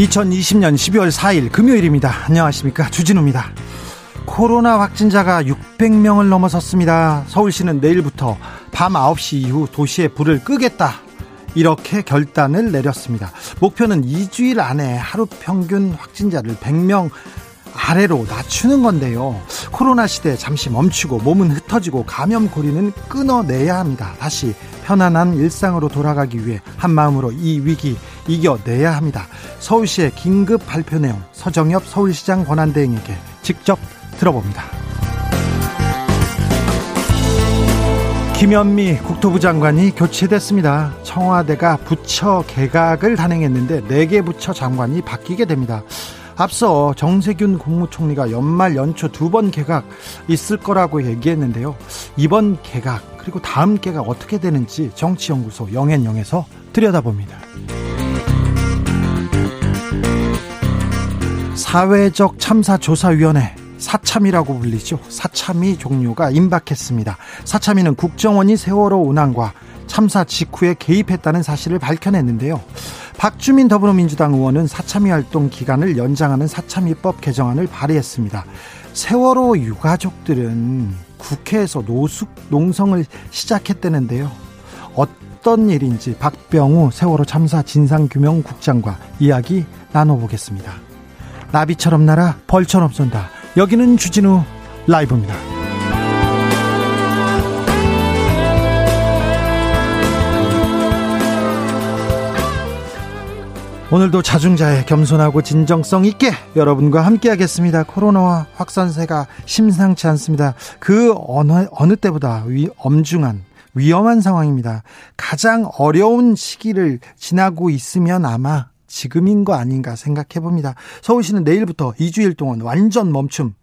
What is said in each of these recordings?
2020년 12월 4일 금요일입니다. 안녕하십니까. 주진우입니다. 코로나 확진자가 600명을 넘어섰습니다. 서울시는 내일부터 밤 9시 이후 도시에 불을 끄겠다. 이렇게 결단을 내렸습니다. 목표는 2주일 안에 하루 평균 확진자를 100명 아래로 낮추는 건데요. 코로나 시대 잠시 멈추고 몸은 흩어지고 감염 고리는 끊어내야 합니다. 다시 편안한 일상으로 돌아가기 위해 한 마음으로 이 위기 이겨내야 합니다. 서울시의 긴급 발표 내용 서정엽 서울시장 권한대행에게 직접 들어봅니다. 김현미 국토부 장관이 교체됐습니다. 청와대가 부처 개각을 단행했는데 4개 부처 장관이 바뀌게 됩니다. 앞서 정세균 국무총리가 연말 연초 두 번 개각 있을 거라고 얘기했는데요. 이번 개각 그리고 다음 개각 어떻게 되는지 정치연구소 영앤영에서 들여다봅니다. 사회적 참사 조사위원회 사참이라고 불리죠. 사참위 종료가 임박했습니다. 사참위는 국정원이 세월호 운항과 참사 직후에 개입했다는 사실을 밝혀냈는데요. 박주민 더불어민주당 의원은 사참위 활동 기간을 연장하는 사참위법 개정안을 발의했습니다. 세월호 유가족들은 국회에서 노숙 농성을 시작했다는데요. 어떤 일인지 박병우 세월호 참사 진상규명국장과 이야기 나눠보겠습니다. 나비처럼 날아 벌처럼 쏜다. 여기는 주진우 라이브입니다. 오늘도 자중자의 겸손하고 진정성 있게 여러분과 함께하겠습니다. 코로나와 확산세가 심상치 않습니다. 그 어느 어느 때보다 위, 엄중한 위험한 상황입니다. 가장 어려운 시기를 지나고 있으면 아마 지금인 거 아닌가 생각해 봅니다. 서울시는 내일부터 2주일 동안 완전 멈춤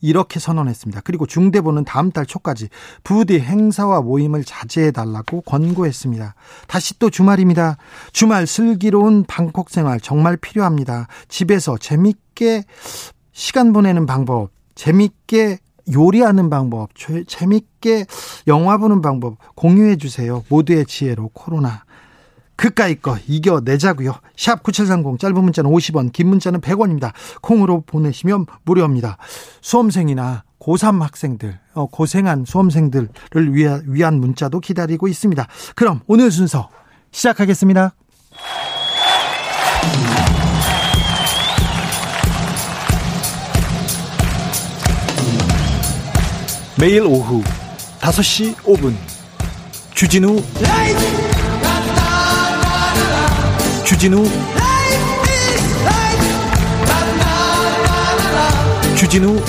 이렇게 선언했습니다. 그리고 중대본은 다음 달 초까지 부디 행사와 모임을 자제해 달라고 권고했습니다. 다시 또 주말입니다. 주말 슬기로운 방콕 생활 정말 필요합니다. 집에서 재밌게 시간 보내는 방법, 재밌게 요리하는 방법, 재밌게 영화 보는 방법 공유해 주세요. 모두의 지혜로 코로나 그까이 거 이겨내자고요. 샵 9730 짧은 문자는 50원 긴 문자는 100원입니다. 콩으로 보내시면 무료입니다. 수험생이나 고3 학생들 어, 고생한 수험생들을 위한, 문자도 기다리고 있습니다. 그럼 오늘 순서 시작하겠습니다. 매일 오후 5시 5분 주진우 라이브 주진우 주진우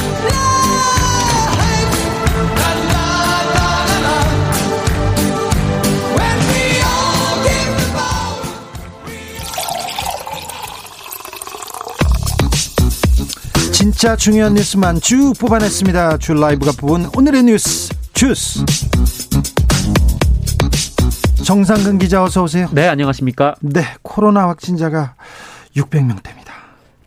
진짜 중요한 뉴스만 쭉 뽑아냈습니다. 줄 라이브가 뽑은 오늘의 뉴스 주스. 정상근 기자 어서 오세요. 네, 안녕하십니까? 네, 코로나 확진자가 600명대입니다.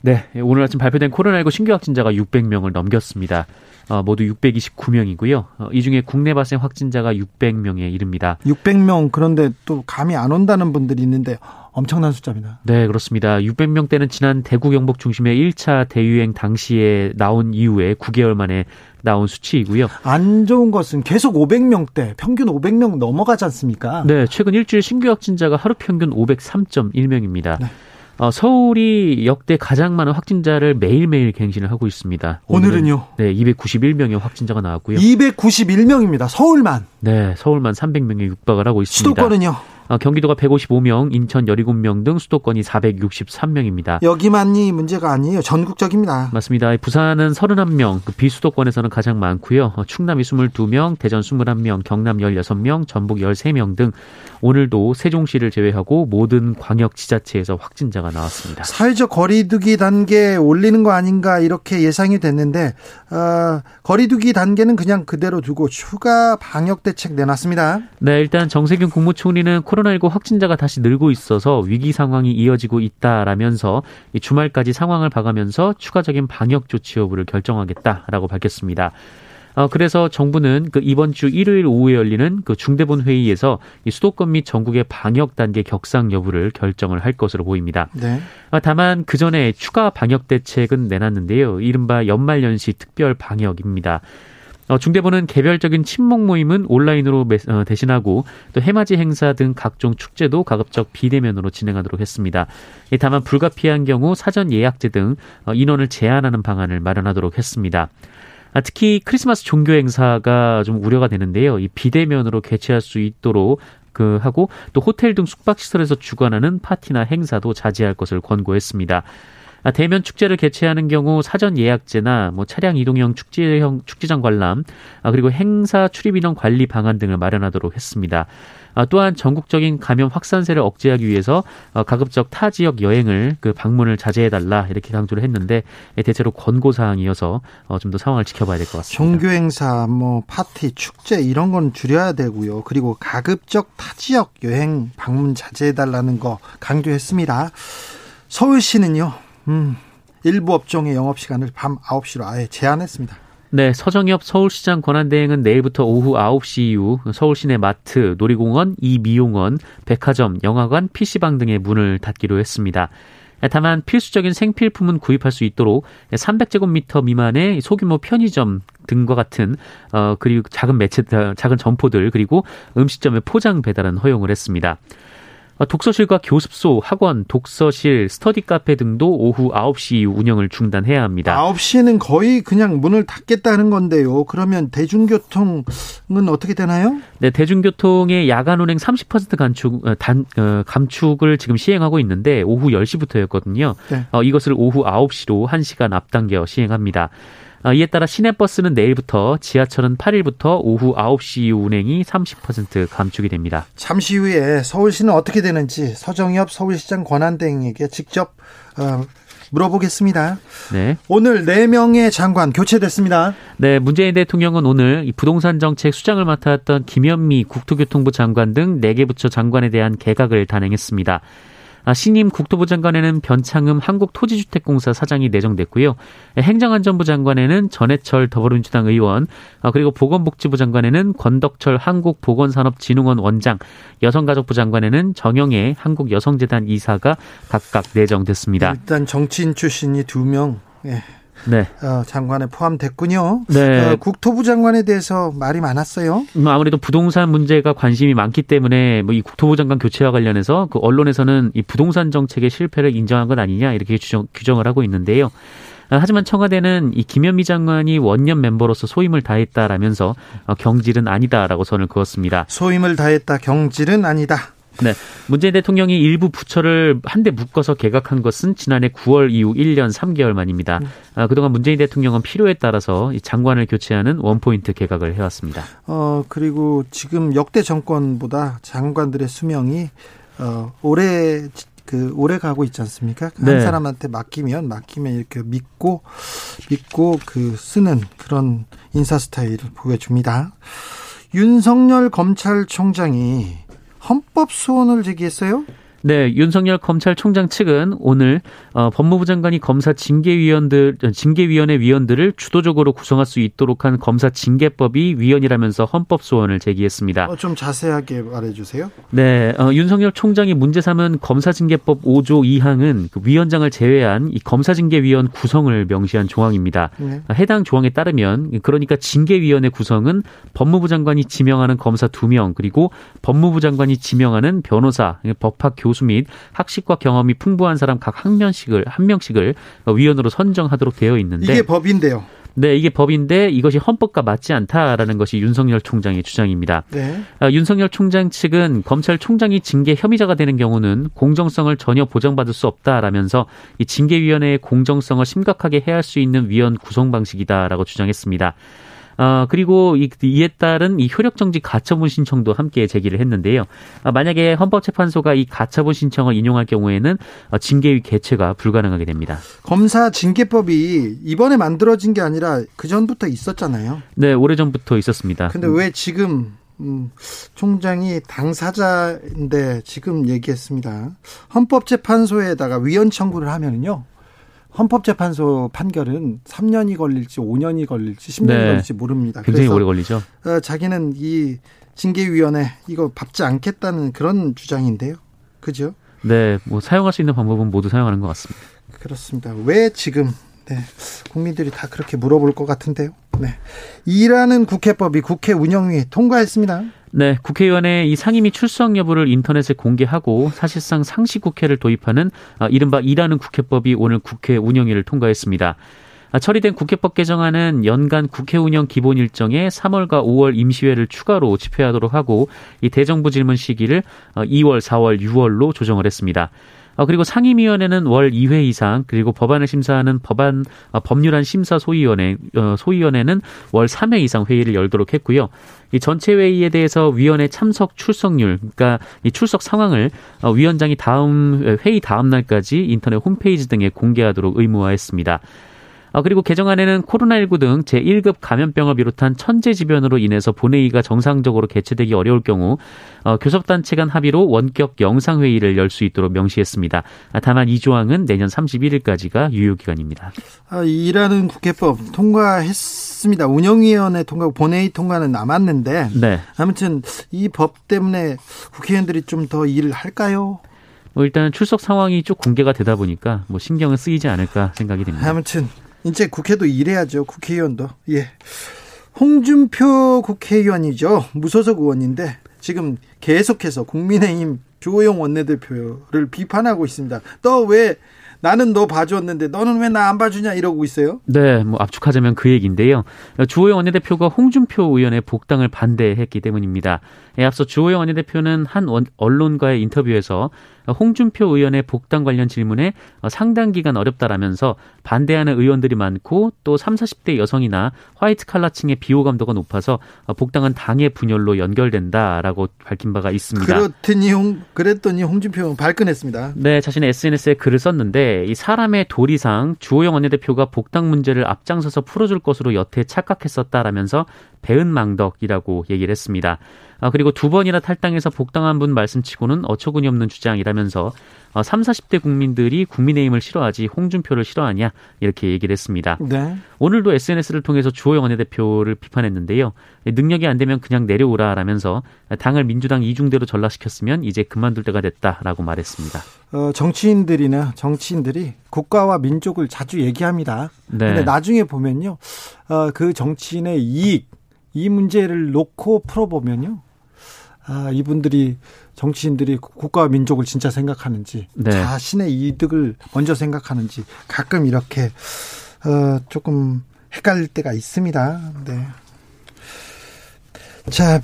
네, 오늘 아침 발표된 코로나19 신규 확진자가 600명을 넘겼습니다. 어, 모두 629명이고요. 어, 이 중에 국내 발생 확진자가 600명에 이릅니다. 600명 그런데 또 감이 안 온다는 분들이 있는데 엄청난 숫자입니다. 네, 그렇습니다. 600명대는 지난 대구 경북 중심의 1차 대유행 당시에 나온 이후에 9개월 만에 나온 수치이고요. 안 좋은 것은 계속 500명대, 평균 500명 넘어가지 않습니까? 네, 최근 일주일 신규 확진자가 하루 평균 503.1명입니다. 네. 어, 서울이 역대 가장 많은 확진자를 매일매일 갱신을 하고 있습니다. 오늘은요? 네, 291명의 확진자가 나왔고요. 291명입니다. 서울만. 네, 서울만 300명에 육박을 하고 있습니다. 수도권은요? 어, 경기도가 155명, 인천 17명 등 수도권이 463명입니다. 여기만이 문제가 아니에요. 전국적입니다. 맞습니다. 부산은 31명, 그 비수도권에서는 가장 많고요. 어, 충남이 22명, 대전 21명, 경남 16명, 전북 13명 등 오늘도 세종시를 제외하고 모든 광역 지자체에서 확진자가 나왔습니다. 사회적 거리두기 단계 올리는 거 아닌가 이렇게 예상이 됐는데 어, 거리두기 단계는 그냥 그대로 두고 추가 방역 대책 내놨습니다. 네, 일단 정세균 국무총리는 코로나19 확진자가 다시 늘고 있어서 위기 상황이 이어지고 있다라면서 주말까지 상황을 봐가면서 추가적인 방역 조치 여부를 결정하겠다라고 밝혔습니다. 어, 그래서 정부는 그 이번 주 일요일 오후에 열리는 그 중대본 회의에서 이 수도권 및 전국의 방역 단계 격상 여부를 결정을 할 것으로 보입니다. 네. 어, 다만 그 전에 추가 방역 대책은 내놨는데요. 이른바 연말연시 특별 방역입니다. 어, 중대본은 개별적인 친목 모임은 온라인으로 매, 어, 대신하고 또 해맞이 행사 등 각종 축제도 가급적 비대면으로 진행하도록 했습니다. 예, 다만 불가피한 경우 사전 예약제 등 어, 인원을 제한하는 방안을 마련하도록 했습니다. 아, 특히 크리스마스 종교 행사가 좀 우려가 되는데요. 이 비대면으로 개최할 수 있도록 그 하고 또 호텔 등 숙박 시설에서 주관하는 파티나 행사도 자제할 것을 권고했습니다. 아, 대면 축제를 개최하는 경우 사전 예약제나 뭐 차량 이동형 축제형 축제장 관람, 아, 그리고 행사 출입 인원 관리 방안 등을 마련하도록 했습니다. 아, 또한 전국적인 감염 확산세를 억제하기 위해서 어, 가급적 타 지역 여행을 그 방문을 자제해달라 이렇게 강조를 했는데 예, 대체로 권고 사항이어서 어, 좀더 상황을 지켜봐야 될 것 같습니다. 종교 행사, 뭐 파티, 축제 이런 건 줄여야 되고요. 그리고 가급적 타 지역 여행 방문 자제해달라는 거 강조했습니다. 서울시는요. 음, 일부 업종의 영업 시간을 밤 9시로 아예 제한했습니다. 네, 서정엽 서울시장 권한대행은 내일부터 오후 9시 이후 서울 시내 마트, 놀이공원, 이미용원, 백화점, 영화관, PC방 등의 문을 닫기로 했습니다. 다만 필수적인 생필품은 구입할 수 있도록 300제곱미터 미만의 소규모 편의점 등과 같은 어 그리고 작은 매체 작은 점포들 그리고 음식점의 포장 배달은 허용을 했습니다. 어, 독서실과 교습소, 학원, 독서실, 스터디 카페 등도 오후 9시 이후 운영을 중단해야 합니다. 9시는 거의 그냥 문을 닫겠다는 건데요. 그러면 대중교통은 어떻게 되나요? 네, 대중교통의 야간 운행 30% 감축, 어, 단, 어, 감축을 지금 시행하고 있는데 오후 10시부터였거든요. 네. 어, 이것을 오후 9시로 1시간 앞당겨 시행합니다. 어, 이에 따라 시내버스는 내일부터 지하철은 8일부터 오후 9시 운행이 30% 감축이 됩니다. 잠시 후에 서울시는 어떻게 되는지 서정엽 서울시장 권한대행에게 직접 어, 물어보겠습니다. 네. 오늘 4명의 장관 교체됐습니다. 네, 문재인 대통령은 오늘 부동산 정책 수장을 맡았던 김현미 국토교통부 장관 등 4개 부처 장관에 대한 개각을 단행했습니다. 아, 신임 국토부 장관에는 변창흠 한국토지주택공사 사장이 내정됐고요. 행정안전부 장관에는 전해철 더불어민주당 의원, 아, 그리고 보건복지부 장관에는 권덕철 한국보건산업진흥원 원장, 여성가족부 장관에는 정영애 한국여성재단 이사가 각각 내정됐습니다. 일단 정치인 출신이 두 명. 예. 네. 어, 장관에 포함됐군요. 네. 어, 국토부 장관에 대해서 말이 많았어요. 음, 아무래도 부동산 문제가 관심이 많기 때문에 뭐 이 국토부 장관 교체와 관련해서 그 언론에서는 이 부동산 정책의 실패를 인정한 것 아니냐 이렇게 규정, 규정을 하고 있는데요. 아, 하지만 청와대는 이 김현미 장관이 원년 멤버로서 소임을 다했다라면서 어, 경질은 아니다라고 선을 그었습니다. 소임을 다했다, 경질은 아니다. 네. 문재인 대통령이 일부 부처를 한데 묶어서 개각한 것은 지난해 9월 이후 1년 3개월 만입니다. 음. 아, 그동안 문재인 대통령은 필요에 따라서 장관을 교체하는 원포인트 개각을 해왔습니다. 어, 그리고 지금 역대 정권보다 장관들의 수명이 어, 올해 그 오래 가고 있지 않습니까? 그 네. 한 사람한테 맡기면 맡기면 이렇게 믿고 믿고 그 쓰는 그런 인사 스타일을 보여줍니다. 윤석열 검찰총장이 헌법 소원을 제기했어요? 네, 윤석열 검찰총장 측은 오늘 어, 법무부 장관이 검사 징계위원들 징계위원회 위원들을 주도적으로 구성할 수 있도록 한 검사 징계법이 위헌이라면서 헌법 소원을 제기했습니다. 어, 좀 자세하게 말해주세요. 네, 어, 윤석열 총장이 문제 삼은 검사 징계법 5조 2항은 그 위원장을 제외한 이 검사 징계위원 구성을 명시한 조항입니다. 네. 해당 조항에 따르면 그러니까 징계위원회 구성은 법무부 장관이 지명하는 검사 2명 그리고 법무부 장관이 지명하는 변호사, 법학 교수 교수 및 학식과 경험이 풍부한 사람 각 한 명씩을 한 명씩을 위원으로 선정하도록 되어 있는데 이게 법인데요. 네, 이게 법인데 이것이 헌법과 맞지 않다라는 것이 윤석열 총장의 주장입니다. 네. 아, 윤석열 총장 측은 검찰총장이 징계 혐의자가 되는 경우는 공정성을 전혀 보장받을 수 없다라면서 이 징계위원회의 공정성을 심각하게 해할 수 있는 위원 구성 방식이다라고 주장했습니다. 어, 그리고 이, 이에 따른 이 효력정지 가처분 신청도 함께 제기를 했는데요. 어, 만약에 헌법재판소가 이 가처분 신청을 인용할 경우에는 어, 징계위 개최가 불가능하게 됩니다. 검사 징계법이 이번에 만들어진 게 아니라 그 전부터 있었잖아요. 네, 오래 전부터 있었습니다. 근데 왜 지금 음, 총장이 당사자인데 지금 얘기했습니다. 헌법재판소에다가 위헌 청구를 하면은요. 헌법재판소 판결은 3년이 걸릴지 5년이 걸릴지 10년이 네. 걸릴지 모릅니다. 굉장히 오래 걸리죠. 어, 자기는 이 징계위원회 이거 밟지 않겠다는 그런 주장인데요. 그죠? 네, 뭐 사용할 수 있는 방법은 모두 사용하는 것 같습니다. 그렇습니다. 왜 지금 네, 국민들이 다 그렇게 물어볼 것 같은데요. 네, 일하는 국회법이 국회 운영위 통과했습니다. 네, 국회의원의 이 상임위 출석 여부를 인터넷에 공개하고 사실상 상시 국회를 도입하는 아, 이른바 일하는 국회법이 오늘 국회 운영위를 통과했습니다. 아, 처리된 국회법 개정안은 연간 국회 운영 기본 일정에 3월과 5월 임시회를 추가로 집회하도록 하고 이 대정부 질문 시기를 2월, 4월, 6월로 조정을 했습니다. 어, 그리고 상임위원회는 월 2회 이상 그리고 법안을 심사하는 법안 어, 법률안 심사 소위원회 어, 소위원회는 월 3회 이상 회의를 열도록 했고요. 이 전체 회의에 대해서 위원회 참석 출석률 그러니까 이 출석 상황을 어, 위원장이 다음 회의 다음 날까지 인터넷 홈페이지 등에 공개하도록 의무화했습니다. 어, 그리고 개정안에는 코로나19 등 제1급 감염병을 비롯한 천재지변으로 인해서 본회의가 정상적으로 개최되기 어려울 경우 어, 교섭단체 간 합의로 원격 영상회의를 열 수 있도록 명시했습니다. 아, 다만 이 조항은 내년 31일까지가 유효기간입니다. 아, 일하는 국회법 통과했습니다. 운영위원회 통과, 본회의 통과는 남았는데 네. 아무튼 이 법 때문에 국회의원들이 좀 더 일을 할까요? 뭐 일단 출석 상황이 쭉 공개가 되다 보니까 뭐 신경은 쓰이지 않을까 생각이 됩니다. 아무튼 이제 국회도 일해야죠. 국회의원도. 예. 홍준표 국회의원이죠. 무소속 의원인데 지금 계속해서 국민의힘 조호영 원내대표를 비판하고 있습니다. 너왜 나는 너 봐줬는데 너는 왜 나 안 봐주냐 이러고 있어요. 네, 뭐 압축하자면 그 얘기인데요. 주호영 원내대표가 홍준표 의원의 복당을 반대했기 때문입니다. 예, 앞서 주호영 원내대표는 한 언론과의 인터뷰에서 홍준표 의원의 복당 관련 질문에 상당 기간 어렵다라면서 반대하는 의원들이 많고 또 3, 40대 여성이나 화이트 칼라층의 비호감도가 높아서 복당은 당의 분열로 연결된다라고 밝힌 바가 있습니다. 그렇더니 홍, 그랬더니 홍준표 발끈했습니다. 네, 자신의 SNS에 글을 썼는데 이 사람의 도리상 주호영 원내대표가 복당 문제를 앞장서서 풀어줄 것으로 여태 착각했었다라면서 배은망덕이라고 얘기를 했습니다. 아, 그리고 두 번이나 탈당해서 복당한 분 말씀치고는 어처구니 없는 주장이라면서 어, 3, 40대 국민들이 국민의힘을 싫어하지 홍준표를 싫어하냐 이렇게 얘기를 했습니다. 네. 오늘도 SNS를 통해서 주호영 원내대표를 비판했는데요. 능력이 안 되면 그냥 내려오라라면서 당을 민주당 이중대로 전락시켰으면 이제 그만둘 때가 됐다라고 말했습니다. 어, 정치인들이나 정치인들이 국가와 민족을 자주 얘기합니다. 네. 근데 나중에 보면요. 어, 그 정치인의 이익 이 문제를 놓고 풀어보면요. 아, 이분들이 정치인들이 국가와 민족을 진짜 생각하는지 네. 자신의 이득을 먼저 생각하는지 가끔 이렇게 어, 조금 헷갈릴 때가 있습니다. 네. 자,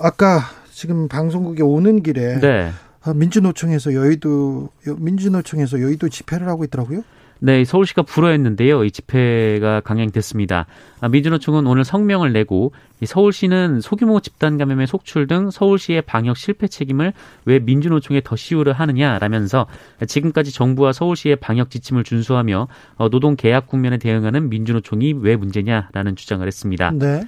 아까 지금 방송국에 오는 길에 네. 어, 민주노총에서 여의도 민주노총에서 여의도 집회를 하고 있더라고요. 네, 서울시가 불허했는데요. 이 집회가 강행됐습니다. 아, 민주노총은 오늘 성명을 내고 서울시는 소규모 집단 감염의 속출 등 서울시의 방역 실패 책임을 왜 민주노총에 더 씌우려 하느냐라면서 지금까지 정부와 서울시의 방역 지침을 준수하며 어, 노동 계약 국면에 대응하는 민주노총이 왜 문제냐라는 주장을 했습니다. 네.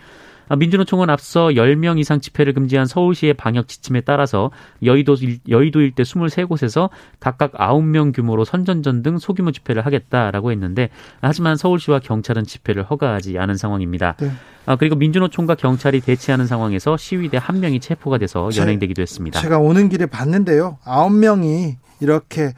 아, 민주노총은 앞서 10명 이상 집회를 금지한 서울시의 방역 지침에 따라서 여의도, 여의도 일대 23곳에서 각각 9명 규모로 선전전 등 소규모 집회를 하겠다라고 했는데 하지만 서울시와 경찰은 집회를 허가하지 않은 상황입니다. 네. 아, 그리고 민주노총과 경찰이 대치하는 상황에서 시위대 한 명이 체포가 돼서 연행되기도 했습니다. 제가 오는 길에 봤는데요. 9명이 이렇게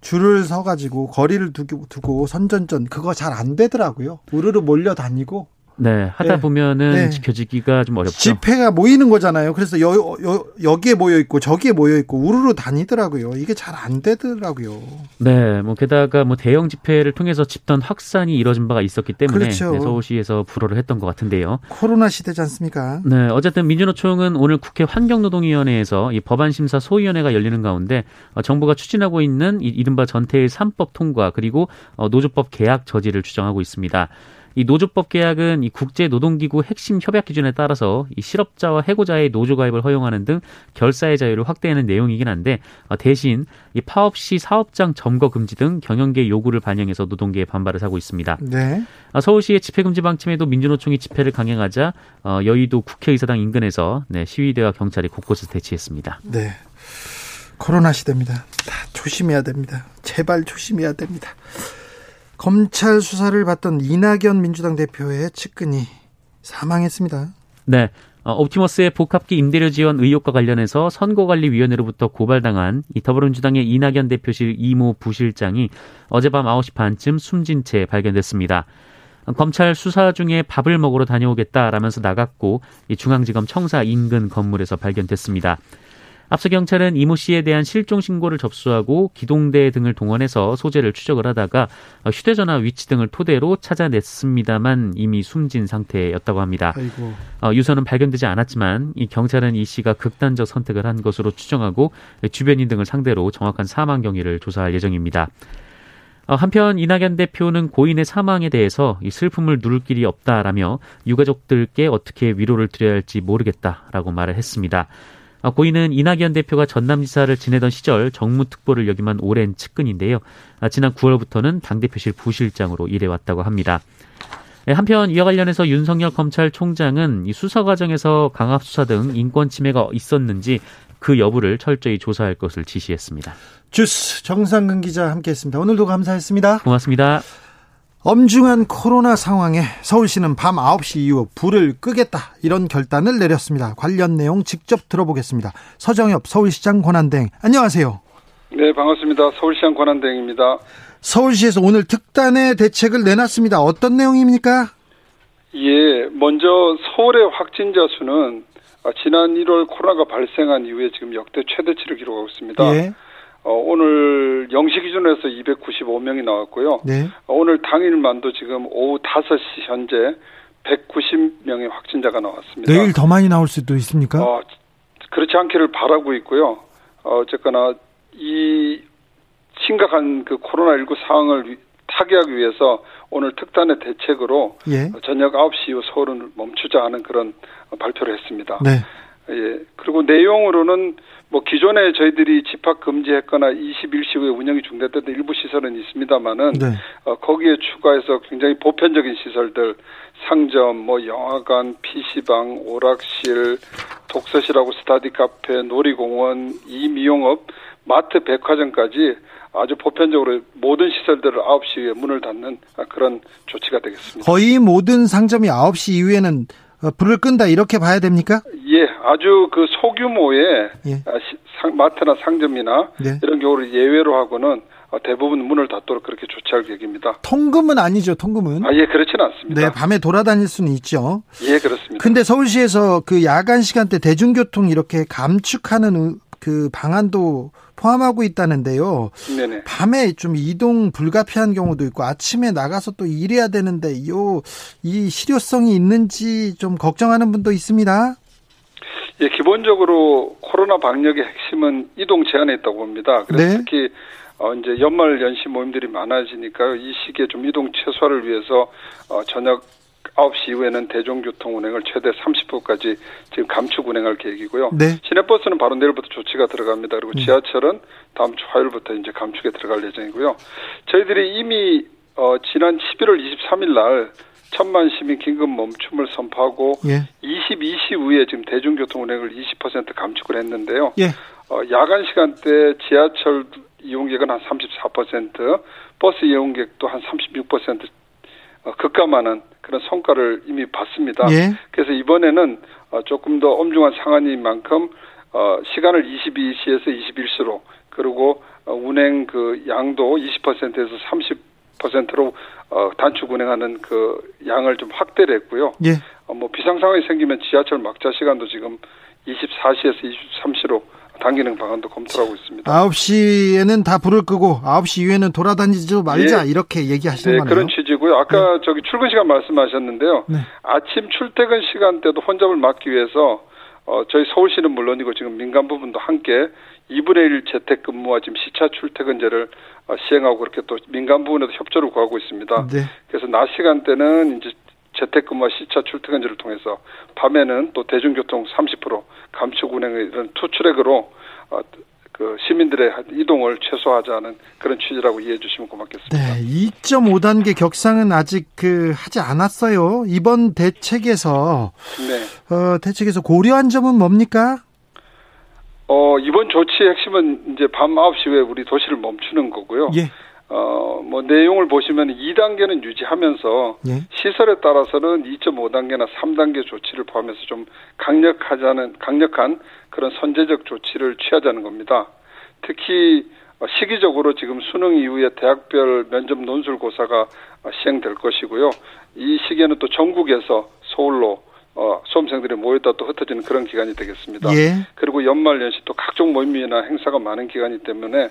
줄을 서가지고 거리를 두고, 두고 선전전 그거 잘 안 되더라고요. 우르르 몰려 다니고 네, 하다 네. 보면은 네. 지켜지기가 좀 어렵죠. 집회가 모이는 거잖아요. 그래서 여, 여, 여기에 모여 있고 저기에 모여 있고 우르르 다니더라고요. 이게 잘 안 되더라고요. 네, 뭐 게다가 뭐 대형 집회를 통해서 집단 확산이 이뤄진 바가 있었기 때문에 그렇죠. 네, 서울시에서 불허를 했던 것 같은데요. 코로나 시대지 않습니까? 네, 어쨌든 민주노총은 오늘 국회 환경노동위원회에서 이 법안 심사 소위원회가 열리는 가운데 어, 정부가 추진하고 있는 이른바 전태일 3법 통과 그리고 어, 노조법 계약 저지를 주장하고 있습니다. 이 노조법 계약은 이 국제 노동기구 핵심 협약 기준에 따라서 이 실업자와 해고자의 노조 가입을 허용하는 등 결사의 자유를 확대하는 내용이긴 한데 어, 대신 이 파업 시 사업장 점거 금지 등 경영계 요구를 반영해서 노동계에 반발을 하고 있습니다. 네. 어, 서울시의 집회 금지 방침에도 민주노총이 집회를 강행하자 어, 여의도 국회의사당 인근에서 네, 시위대와 경찰이 곳곳에서 대치했습니다. 네. 코로나 시대입니다. 다 조심해야 됩니다. 제발 조심해야 됩니다. 검찰 수사를 받던 이낙연 민주당 대표의 측근이 사망했습니다. 네. 어, 옵티머스의 복합기 임대료 지원 의혹과 관련해서 선거관리위원회로부터 고발당한 이 더불어민주당의 이낙연 대표실 이모 부실장이 어젯밤 9시 반쯤 숨진 채 발견됐습니다. 검찰 수사 중에 밥을 먹으러 다녀오겠다라면서 나갔고 이 중앙지검 청사 인근 건물에서 발견됐습니다. 앞서 경찰은 이모 씨에 대한 실종 신고를 접수하고 기동대 등을 동원해서 소재를 추적을 하다가 휴대전화 위치 등을 토대로 찾아냈습니다만 이미 숨진 상태였다고 합니다. 아이고. 어, 유서는 발견되지 않았지만 이 경찰은 이 씨가 극단적 선택을 한 것으로 추정하고 주변인 등을 상대로 정확한 사망 경위를 조사할 예정입니다. 어, 한편 이낙연 대표는 고인의 사망에 대해서 이 슬픔을 누를 길이 없다라며 유가족들께 어떻게 위로를 드려야 할지 모르겠다라고 말을 했습니다. 아, 고인은 이낙연 대표가 전남지사를 지내던 시절 정무특보를 역임한 오랜 측근인데요. 아, 지난 9월부터는 당대표실 부실장으로 일해왔다고 합니다. 예, 한편 이와 관련해서 윤석열 검찰총장은 이 수사 과정에서 강압 수사 등 인권 침해가 있었는지 그 여부를 철저히 조사할 것을 지시했습니다. 주스 정상근 기자 함께했습니다. 오늘도 감사했습니다. 고맙습니다. 엄중한 코로나 상황에 서울시는 밤 9시 이후 불을 끄겠다 이런 결단을 내렸습니다. 관련 내용 직접 들어보겠습니다. 서정엽 서울시장 권한대행 안녕하세요. 네 반갑습니다. 서울시장 권한대행입니다. 서울시에서 오늘 특단의 대책을 내놨습니다. 어떤 내용입니까? 예, 먼저 서울의 확진자 수는 지난 1월 코로나가 발생한 이후에 지금 역대 최대치를 기록하고 있습니다. 예. 어, 오늘 0시 기준에서 295명이 나왔고요. 네. 어, 오늘 당일만도 지금 오후 5시 현재 190명의 확진자가 나왔습니다. 내일 더 많이 나올 수도 있습니까? 어, 그렇지 않기를 바라고 있고요. 어, 어쨌거나 이 심각한 그 코로나19 상황을 타개하기 위해서 오늘 특단의 대책으로 예. 저녁 9시 이후 서울은 멈추자 하는 그런 발표를 했습니다. 네. 예. 그리고 내용으로는 뭐 기존에 저희들이 집합 금지했거나 21시 후에 운영이 중단됐던 일부 시설은 있습니다만은 네. 어, 거기에 추가해서 굉장히 보편적인 시설들 상점, 뭐 영화관, PC방, 오락실, 독서실하고 스타디 카페, 놀이공원, 이미용업, 마트, 백화점까지 아주 보편적으로 모든 시설들을 9시 에 문을 닫는 그런 조치가 되겠습니다. 거의 모든 상점이 9시 이후에는 어, 불을 끈다 이렇게 봐야 됩니까? 예, 아주 그 소규모의 예. 아, 상, 마트나 상점이나 네. 이런 경우를 예외로 하고는 어, 대부분 문을 닫도록 그렇게 조치할 계획입니다. 통금은 아니죠, 통금은. 아, 예, 그렇지는 않습니다. 네, 밤에 돌아다닐 수는 있죠. 예, 그렇습니다. 근데 서울시에서 그 야간 시간대 대중교통 이렇게 감축하는 그 방안도 포함하고 있다는데요. 네네. 밤에 좀 이동 불가피한 경우도 있고 아침에 나가서 또 일해야 되는데 요 이 실효성이 있는지 좀 걱정하는 분도 있습니다. 예, 기본적으로 코로나 방역의 핵심은 이동 제한에 있다고 봅니다. 그래서 네. 특히 어 이제 연말 연시 모임들이 많아지니까 이 시기에 좀 이동 최소화를 위해서 어 저녁 9시 이후에는 대중교통 운행을 최대 30%까지 지금 감축 운행할 계획이고요. 네. 시내버스는 바로 내일부터 조치가 들어갑니다. 그리고 지하철은 다음 주 화요일부터 이제 감축에 들어갈 예정이고요. 저희들이 이미 어 지난 11월 23일 날 천만 시민 긴급 멈춤을 선포하고 예. 22시 후에 지금 대중교통 운행을 20% 감축을 했는데요. 예. 어, 야간 시간대 지하철 이용객은 한 34%, 버스 이용객도 한 36% 어, 급감하는 그런 성과를 이미 봤습니다. 예. 그래서 이번에는 어, 조금 더 엄중한 상황인 만큼 어, 시간을 22시에서 21시로 그리고 어, 운행 그 양도 20%에서 퍼센트로 어, 단축 운행하는 그 양을 좀 확대를 했고요. 예. 어, 뭐 비상 상황이 생기면 지하철 막차 시간도 지금 24시에서 23시로 당기는 방안도 검토하고 있습니다. 9시에는 다 불을 끄고 9시 이후에는 돌아다니지 말자 예. 이렇게 얘기하시는 네, 거네요. 그런 취지고요. 아까 저기 출근 시간 말씀하셨는데요. 네. 아침 출퇴근 시간대도 혼잡을 막기 위해서 어, 저희 서울시는 물론이고 지금 민간 부분도 함께 2분의 1 재택근무와 지금 시차 출퇴근제를 어, 시행하고 그렇게 또 민간 부분에도 협조를 구하고 있습니다. 네. 그래서 낮 시간대는 이제 재택근무와 시차 출퇴근제를 통해서 밤에는 또 대중교통 30% 감축 운행의 이런 투트랙으로 어, 그 시민들의 이동을 최소화하자는 그런 취지라고 이해해 주시면 고맙겠습니다. 네, 2.5단계 격상은 아직 그 하지 않았어요. 이번 대책에서 네. 어, 대책에서 고려한 점은 뭡니까? 어, 이번 조치의 핵심은 이제 밤 9시 후에 우리 도시를 멈추는 거고요. 예. 어, 뭐 내용을 보시면 2단계는 유지하면서 예. 시설에 따라서는 2.5단계나 3단계 조치를 포함해서 좀 강력하자는 강력한 그런 선제적 조치를 취하자는 겁니다. 특히 어, 시기적으로 지금 수능 이후에 대학별 면접 논술 고사가 어, 시행될 것이고요. 이 시기에는 또 전국에서 서울로 어, 수험생들이 모였다 또 흩어지는 그런 기간이 되겠습니다. 예. 그리고 연말 연시 또 각종 모임이나 행사가 많은 기간이기 때문에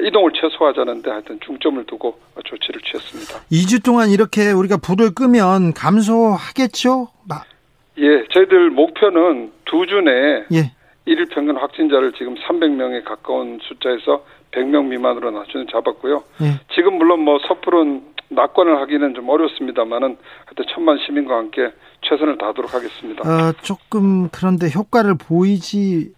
이동을 최소화하자는데 하여튼 중점을 두고 조치를 취했습니다. 2주 동안 이렇게 우리가 불을 끄면 감소하겠죠? 마- 예, 저희들 목표는 두 주 내에 예. 일일 평균 확진자를 지금 300명에 가까운 숫자에서 100명 미만으로 낮추는 잡았고요. 예. 지금 물론 뭐 섣부른 낙관을 하기는 좀 어렵습니다만은 하여튼 천만 시민과 함께 최선을 다하도록 하겠습니다. 어, 조금 그런데 효과를 보이지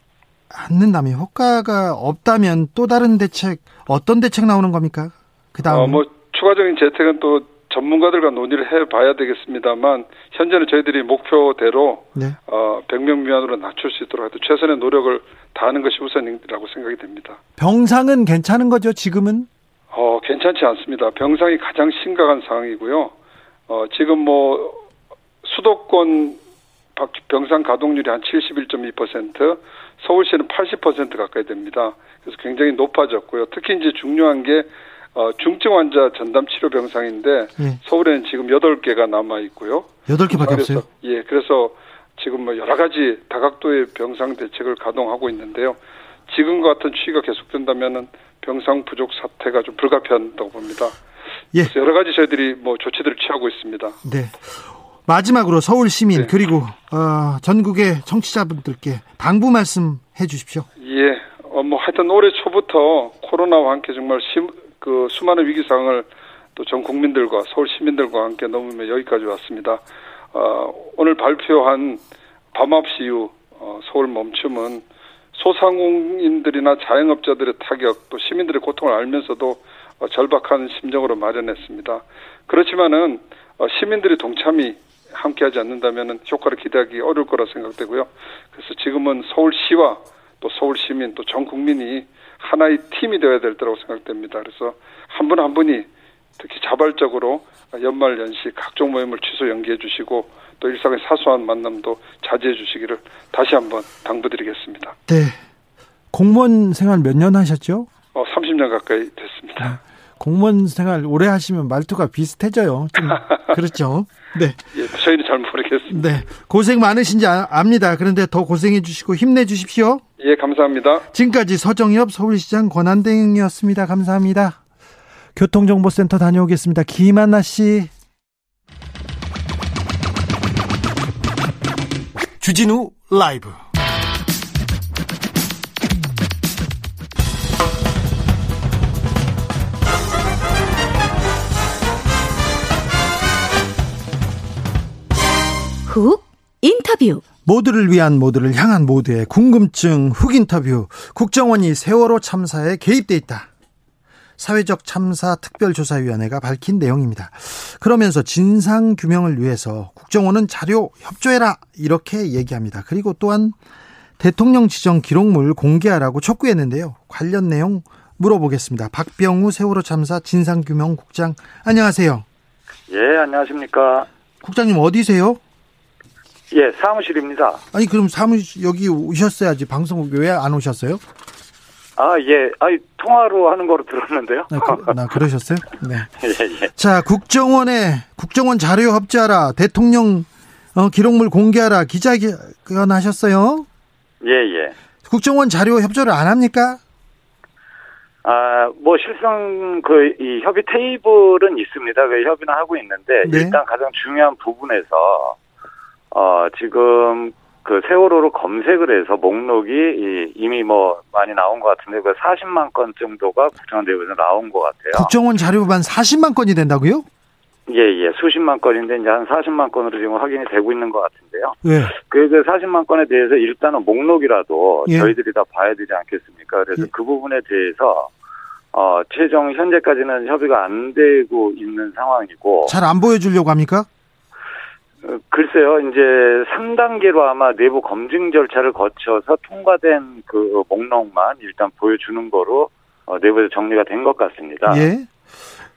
않는다면 효과가 없다면 또 다른 대책 어떤 대책 나오는 겁니까? 그다음 어, 뭐 추가적인 재택은 또 전문가들과 논의를 해봐야 되겠습니다만 현재는 저희들이 목표대로 네. 어, 100명 미만으로 낮출 수 있도록 최선의 노력을 다하는 것이 우선이라고 생각이 됩니다. 병상은 괜찮은 거죠, 지금은? 어, 괜찮지 않습니다. 병상이 가장 심각한 상황이고요. 어, 지금 뭐 수도권 박- 병상 가동률이 한 71.2%, 서울시는 80% 가까이 됩니다. 그래서 굉장히 높아졌고요. 특히 이제 중요한 게 어, 중증 환자 전담 치료 병상인데 예. 서울에는 지금 8개가 남아 있고요. 여덟 개밖에 없어요. 예, 그래서 지금 뭐 여러 가지 다각도의 병상 대책을 가동하고 있는데요. 지금과 같은 추이가 계속된다면은 병상 부족 사태가 좀 불가피한다고 봅니다. 예. 여러 가지 저희들이 뭐 조치들을 취하고 있습니다. 네. 마지막으로 서울 시민 네. 그리고 어, 전국의 청취자분들께 당부 말씀 해 주십시오. 예, 어, 뭐 하여튼 올해 초부터 코로나와 함께 정말 심, 그 수많은 위기 상황을 또 전 국민들과 서울 시민들과 함께 넘으며 여기까지 왔습니다. 어, 오늘 발표한 밤 9시 이후 어, 서울 멈춤은 소상공인들이나 자영업자들의 타격 또 시민들의 고통을 알면서도 어, 절박한 심정으로 마련했습니다. 그렇지만은 어, 시민들이 동참이 함께하지 않는다면 효과를 기대하기 어려울 거라 생각되고요. 그래서 지금은 서울시와 또 서울 시민 또 전 국민이 하나의 팀이 되어야 될 때라고 생각됩니다. 그래서 한분한 분이 특히 자발적으로 연말 연시 각종 모임을 취소 연기해 주시고 또 일상의 사소한 만남도 자제해 주시기를 다시 한번 당부드리겠습니다. 네. 공무원 생활 몇 년 하셨죠? 어, 30년 가까이 됐습니다. 공무원 생활 오래 하시면 말투가 비슷해져요. 좀 그렇죠. 네. 예, 저희는 잘 모르겠습니다. 네. 고생 많으신지 아- 압니다. 그런데 더 고생해 주시고 힘내 주십시오. 예, 감사합니다. 지금까지 서정엽 서울시장 권한대행이었습니다. 감사합니다. 교통정보센터 다녀오겠습니다. 김한나 씨. 주진우 라이브. 훅 인터뷰 모두를 위한 모두를 향한 모두의 궁금증 훅 인터뷰. 국정원이 세월호 참사에 개입돼 있다. 사회적 참사 특별조사위원회가 밝힌 내용입니다. 그러면서 진상 규명을 위해서 국정원은 자료 협조해라 이렇게 얘기합니다. 그리고 또한 대통령 지정 기록물 공개하라고 촉구했는데요. 관련 내용 물어보겠습니다. 박병우 세월호 참사 진상규명 국장 안녕하세요. 예, 안녕하십니까. 국장님 어디세요? 예, 사무실입니다. 아니 그럼 사무실 여기 오셨어야지 방송국 왜 안 오셨어요? 아, 예. 아, 통화로 하는 거로 들었는데요. 나, 그, 나 그러셨어요? 네. 예, 예. 자, 국정원에 국정원 자료 협조하라. 대통령 어, 기록물 공개하라. 기자회견 하셨어요? 예, 예. 국정원 자료 협조를 안 합니까? 아, 뭐 실상 그 이 협의 테이블은 있습니다. 그 협의는 하고 있는데 네. 일단 가장 중요한 부분에서 어 지금 그 세월호로 검색을 해서 목록이 이- 이미 뭐 많이 나온 것 같은데 그 40만 건 정도가 국정원 내부에서 나온 것 같아요. 국정원 자료만 40만 건이 된다고요? 예, 예. 수십만 건인데 이제 한 40만 건으로 지금 확인이 되고 있는 것 같은데요. 예. 그 40만 건에 대해서 일단은 목록이라도 예. 저희들이 다 봐야 되지 않겠습니까? 그래서 예. 그 부분에 대해서 어, 최종 현재까지는 협의가 안 되고 있는 상황이고 잘 안 보여주려고 합니까? 어, 글쎄요, 이제 3단계로 아마 내부 검증 절차를 거쳐서 통과된 그 목록만 일단 보여주는 거로 어, 내부에서 정리가 된 것 같습니다. 예.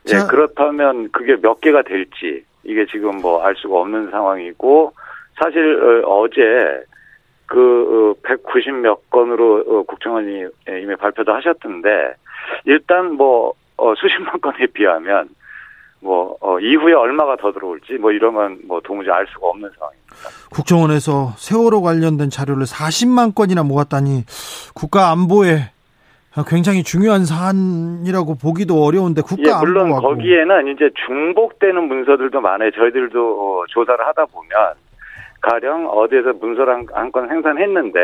예, 자, 그렇다면 그게 몇 개가 될지 이게 지금 뭐 알 수가 없는 상황이고 사실 어, 어제 그 190 몇 건으로 어, 국정원이 이미 발표도 하셨던데 일단 뭐 어, 수십만 건에 비하면 뭐 어, 이후에 얼마가 더 들어올지 뭐건뭐 도무지 알 수가 없는 상황입니다. 국정원에서 세월호 관련된 자료를 40만 건이나 모았다니 국가 안보에 굉장히 중요한 사안이라고 보기도 어려운데 국가 예, 물론 안보하고 거기에는 이제 중복되는 문서들도 많아요. 저희들도 어, 조사를 하다 보면 가령 어디에서 문서를 한건 생산했는데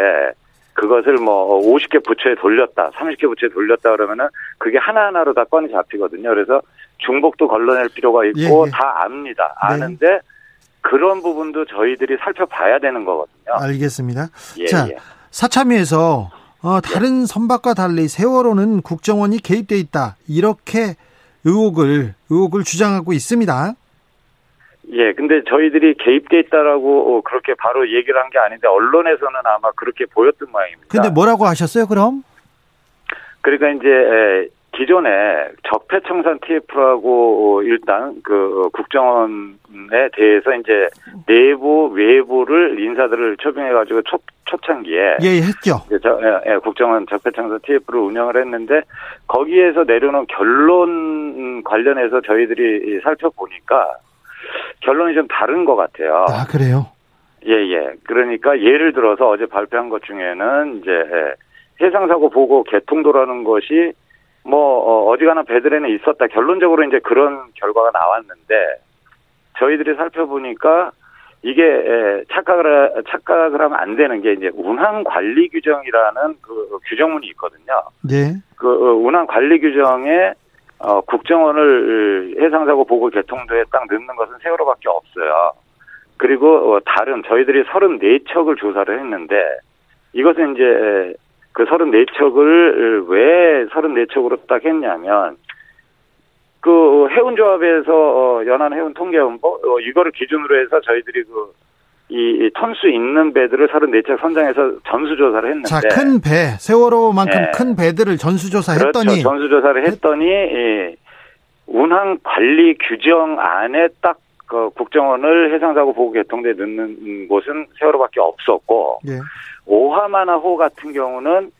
그것을 뭐 50개 부처에 돌렸다, 30개 부처에 돌렸다 그러면은 그게 하나하나로 다 건이 잡히거든요. 그래서 중복도 걸러낼 필요가 있고 예, 예. 다 압니다. 네. 아는데 그런 부분도 저희들이 살펴봐야 되는 거거든요. 알겠습니다. 예, 자, 예. 사참위에서 어, 다른 선박과 달리 세월호는 국정원이 개입돼 있다 이렇게 의혹을 의혹을 주장하고 있습니다. 예, 근데 저희들이 개입돼 있다라고 어, 그렇게 바로 얘기를 한 게 아닌데 언론에서는 아마 그렇게 보였던 모양입니다. 근데 뭐라고 하셨어요? 그럼 그러니까 이제 에, 기존에 적폐청산 TF라고 일단 그 국정원에 대해서 이제 내부 외부를 인사들을 초빙해 가지고 초 초창기에 예 했죠. 이제 저, 예, 예, 국정원 적폐청산 TF를 운영을 했는데 거기에서 내려놓은 결론 관련해서 저희들이 이 살펴보니까 결론이 좀 다른 것 같아요. 아 그래요. 예, 예. 그러니까 예를 들어서 어제 발표한 것 중에는 이제 예, 해상사고 보고 개통도라는 것이 뭐 어, 디 가나 배들에는 있었다. 결론적으로 이제 그런 결과가 나왔는데 저희들이 살펴보니까 이게 예, 착각을 착각을 하면 안 되는 게 이제 운항 관리 규정이라는 그 규정문이 있거든요. 네. 그 어, 운항 관리 규정에 어, 국정원을 해상사고 보고 개통도에 딱 넣는 것은 세월호밖에 없어요. 그리고 어, 다른 저희들이 34척을 조사를 했는데 이것은 이제 그 34척을 왜 34척으로 딱 했냐면 그 해운조합에서 어, 연안 해운 통계본부 어, 이거를 기준으로 해서 저희들이 그 이 톤수 있는 배들을 34척 선정해서 전수조사를 했는데 자 큰 배 세월호만큼 예. 큰 배들을 전수조사했더니 그렇죠. 전수조사를 했더니 이 운항 관리 규정 안에 딱 그 국정원을 해상사고 보고 개통대 넣는 곳은 세월호밖에 없었고 예. 오하마나호 같은 경우는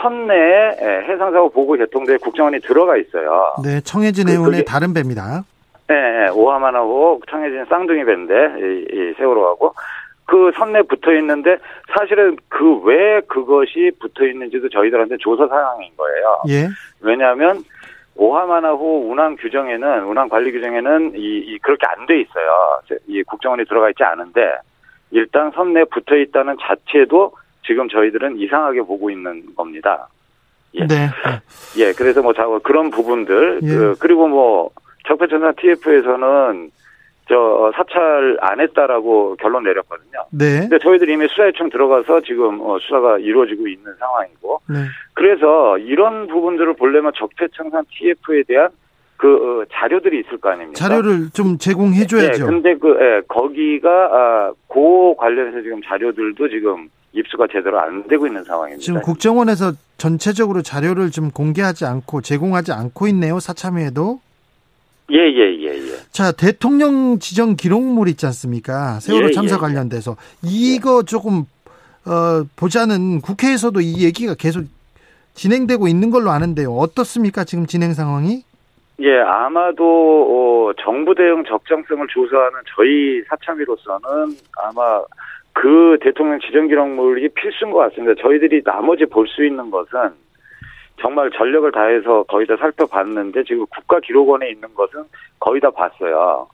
선내에 예, 해상사고 보고 개통대에 국정원이 들어가 있어요. 네 청해진 그- 해운의 다른 배입니다. 예, 예, 오하마나호 청해진 쌍둥이 배인데 이, 이 세월호하고 그 선내 붙어 있는데 사실은 그 왜 그것이 붙어 있는지도 저희들한테 조사 사항인 거예요. 예. 왜냐하면 오하마나호 운항 규정에는 운항 관리 규정에는 이, 이 그렇게 안 돼 있어요. 이 국정원이 들어가 있지 않은데 일단 선내 붙어 있다는 자체도 지금 저희들은 이상하게 보고 있는 겁니다. 예. 네. 예, 그래서 뭐 자, 그런 부분들 예. 그, 그리고 뭐 적폐청산 TF에서는 저 사찰 안 했다라고 결론 내렸거든요. 네. 근데 저희들이 이미 수사 요청 들어가서 지금 어, 수사가 이루어지고 있는 상황이고 네. 그래서 이런 부분들을 보려면 적폐청산 TF에 대한 그 어, 자료들이 있을 거 아닙니까? 자료를 좀 제공해 예, 줘야죠. 근데 그 예, 거기가 아, 그 관련해서 지금 자료들도 지금 입수가 제대로 안 되고 있는 상황입니다. 지금 국정원에서 전체적으로 자료를 좀 공개하지 않고 제공하지 않고 있네요. 사참위에도. 예, 예, 예, 예. 자, 대통령 지정 기록물 있지 않습니까? 세월호 예, 참사 예, 예. 관련돼서 이거 조금 어 보자는 국회에서도 이 얘기가 계속 진행되고 있는 걸로 아는데요. 어떻습니까? 지금 진행 상황이? 예, 아마도 어, 정부 대응 적정성을 조사하는 저희 사참위로서는 아마 그 대통령 지정 기록물이 필수인 것 같습니다. 저희들이 나머지 볼 수 있는 것은 정말 전력을 다해서 거의 다 살펴봤는데 지금 국가 기록원에 있는 것은 거의 다 봤어요.